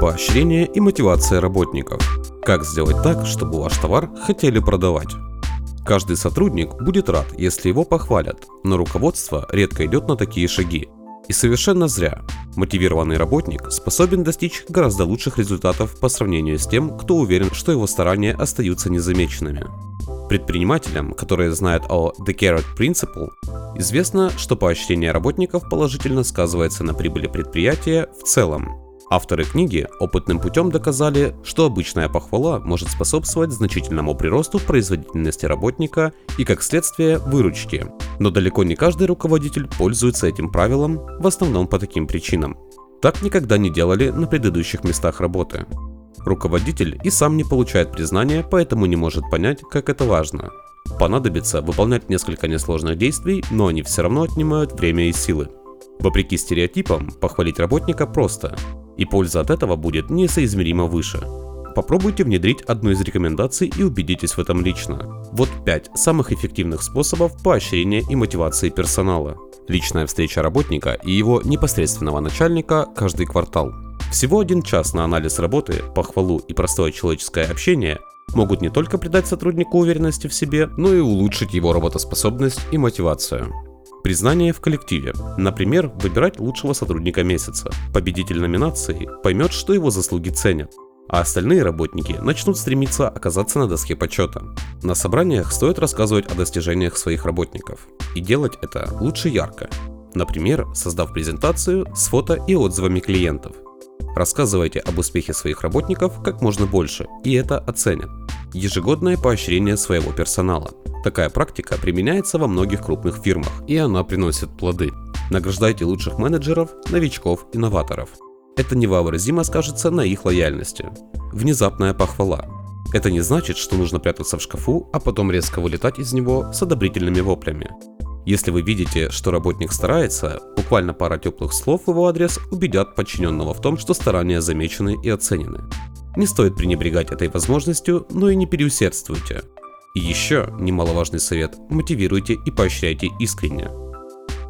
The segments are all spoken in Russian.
Поощрение и мотивация работников. Как сделать так, чтобы ваш товар хотели продавать? Каждый сотрудник будет рад, если его похвалят, но руководство редко идет на такие шаги. И совершенно зря. Мотивированный работник способен достичь гораздо лучших результатов по сравнению с тем, кто уверен, что его старания остаются незамеченными. Предпринимателям, которые знают о The Carrot Principle, известно, что поощрение работников положительно сказывается на прибыли предприятия в целом. Авторы книги опытным путем доказали, что обычная похвала может способствовать значительному приросту производительности работника и, как следствие, выручки. Но далеко не каждый руководитель пользуется этим правилом, в основном по таким причинам. Так никогда не делали на предыдущих местах работы. Руководитель и сам не получает признания, поэтому не может понять, как это важно. Понадобится выполнять несколько несложных действий, но они все равно отнимают время и силы. Вопреки стереотипам, похвалить работника просто, и польза от этого будет несоизмеримо выше. Попробуйте внедрить одну из рекомендаций и убедитесь в этом лично. Вот 5 самых эффективных способов поощрения и мотивации персонала. Личная встреча работника и его непосредственного начальника каждый квартал. Всего один час на анализ работы, похвалу и простое человеческое общение могут не только придать сотруднику уверенности в себе, но и улучшить его работоспособность и мотивацию. Признание в коллективе. Например, выбирать лучшего сотрудника месяца. Победитель номинации поймет, что его заслуги ценят, а остальные работники начнут стремиться оказаться на доске почета. На собраниях стоит рассказывать о достижениях своих работников. И делать это лучше ярко. Например, создав презентацию с фото и отзывами клиентов – Рассказывайте об успехе своих работников как можно больше, и это оценят. Ежегодное поощрение своего персонала. Такая практика применяется во многих крупных фирмах, и она приносит плоды. Награждайте лучших менеджеров, новичков, инноваторов. Это невообразимо скажется на их лояльности. Внезапная похвала. Это не значит, что нужно прятаться в шкафу, а потом резко вылетать из него с одобрительными воплями. Если вы видите, что работник старается, буквально пара теплых слов в его адрес убедят подчиненного в том, что старания замечены и оценены. Не стоит пренебрегать этой возможностью, но и не переусердствуйте. И еще, немаловажный совет, мотивируйте и поощряйте искренне.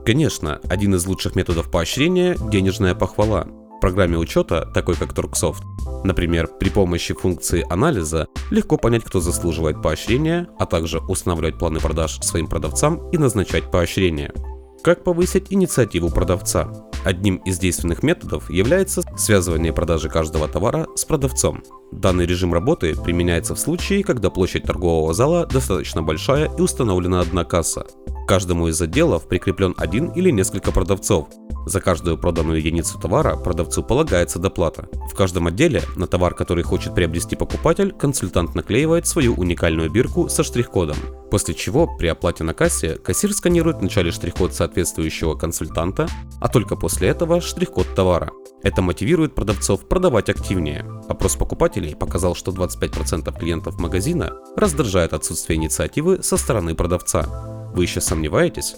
Конечно, один из лучших методов поощрения – денежная похвала – программе учета, такой как Торксофт, например, при помощи функции анализа, легко понять, кто заслуживает поощрения, а также устанавливать планы продаж своим продавцам и назначать поощрения. Как повысить инициативу продавца? Одним из действенных методов является связывание продажи каждого товара с продавцом. Данный режим работы применяется в случае, когда площадь торгового зала достаточно большая и установлена одна касса. К каждому из отделов прикреплен один или несколько продавцов, за каждую проданную единицу товара продавцу полагается доплата. В каждом отделе на товар, который хочет приобрести покупатель, консультант наклеивает свою уникальную бирку со штрих-кодом. После чего при оплате на кассе кассир сканирует вначале штрих-код соответствующего консультанта, а только после этого штрих-код товара. Это мотивирует продавцов продавать активнее. Опрос покупателей показал, что 25% клиентов магазина раздражает отсутствие инициативы со стороны продавца. Вы еще сомневаетесь?